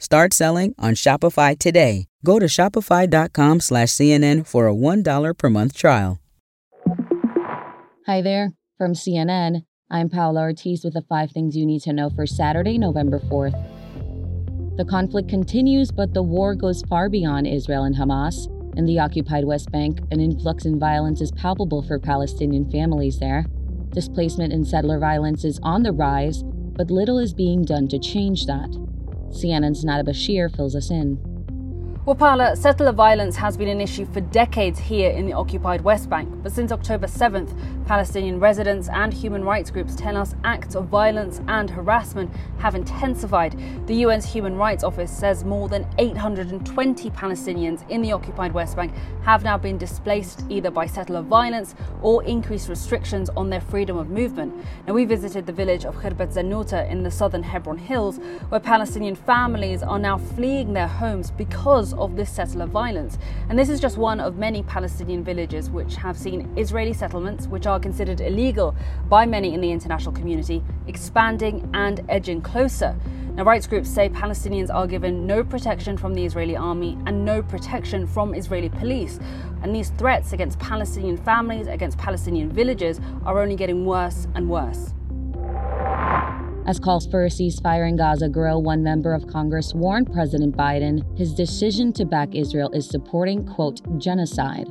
Start selling on Shopify today. Go to shopify.com slash CNN for a $1 per month trial. Hi there. From CNN, I'm Paola Ortiz with the five things you need to know for Saturday, November 4th. The conflict continues, but the war goes far beyond Israel and Hamas. In the occupied West Bank, an influx in violence is palpable for Palestinian families there. Displacement and settler violence is on the rise, but little is being done to change that. CNN's Nada Bashir fills us in. Wapala, settler violence has been an issue for decades here in the occupied West Bank, but since October 7th, Palestinian residents and human rights groups tell us acts of violence and harassment have intensified. The UN's Human Rights Office says more than 820 Palestinians in the occupied West Bank have now been displaced either by settler violence or increased restrictions on their freedom of movement. Now, we visited the village of Khirbet Zanuta in the southern Hebron Hills, where Palestinian families are now fleeing their homes because of this settler violence. And this is just one of many Palestinian villages which have seen Israeli settlements, which are considered illegal by many in the international community, expanding and edging closer. Now, rights groups say Palestinians are given no protection from the Israeli army and no protection from Israeli police. And these threats against Palestinian families, against Palestinian villages, are only getting worse and worse. As calls for a ceasefire in Gaza grow, one member of Congress warned President Biden his decision to back Israel is supporting, quote, genocide.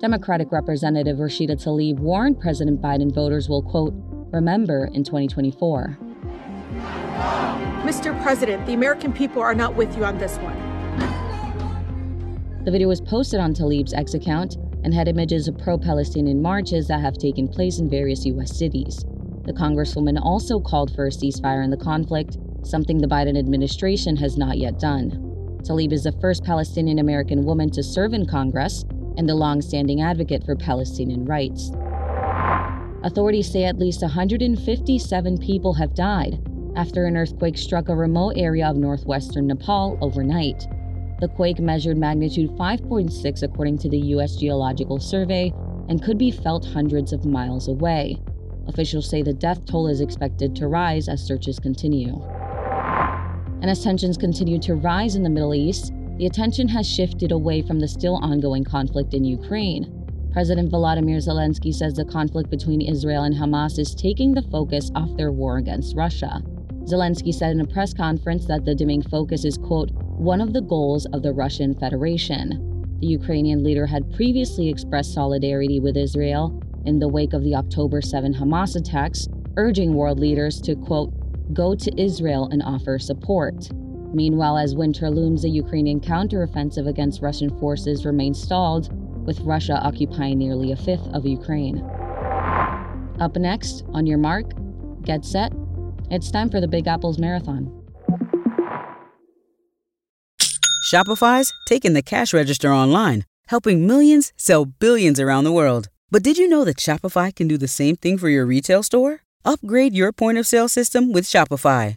Democratic Representative Rashida Tlaib warned President Biden voters will, quote, remember in 2024. Mr. President, the American people are not with you on this one. The video was posted on Tlaib's X account and had images of pro Palestinian marches that have taken place in various U.S. cities. The Congresswoman also called for a ceasefire in the conflict, something the Biden administration has not yet done. Tlaib is the first Palestinian American woman to serve in Congress and the long-standing advocate for Palestinian rights. Authorities say at least 157 people have died after an earthquake struck a remote area of northwestern Nepal overnight. The quake measured magnitude 5.6 according to the U.S. Geological Survey and could be felt hundreds of miles away. Officials say the death toll is expected to rise as searches continue. And as tensions continue to rise in the Middle East, the attention has shifted away from the still ongoing conflict in Ukraine. President Volodymyr Zelensky says the conflict between Israel and Hamas is taking the focus off their war against Russia. Zelensky said in a press conference that the dimming focus is, quote, one of the goals of the Russian Federation. The Ukrainian leader had previously expressed solidarity with Israel in the wake of the October 7 Hamas attacks, urging world leaders to, quote, go to Israel and offer support. Meanwhile, as winter looms, the Ukrainian counteroffensive against Russian forces remains stalled, with Russia occupying nearly a fifth of Ukraine. Up next, on your mark, get set, it's time for the Big Apples Marathon. Shopify's taking the cash register online, helping millions sell billions around the world. But did you know that Shopify can do the same thing for your retail store? Upgrade your point of sale system with Shopify.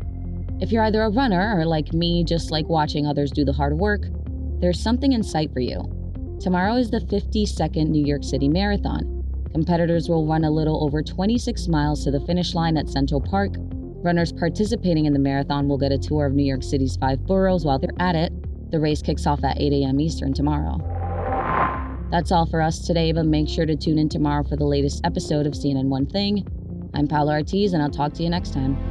If you're either a runner or like me, just like watching others do the hard work, there's something in sight for you. Tomorrow is the 52nd New York City Marathon. Competitors will run a little over 26 miles to the finish line at Central Park Runners participating in the marathon will get a tour of New York City's five boroughs while they're at it. The race kicks off at 8 a.m. Eastern tomorrow. That's all for us today, but make sure to tune in tomorrow for the latest episode of CNN One Thing. I'm Paola Ortiz, and I'll talk to you next time.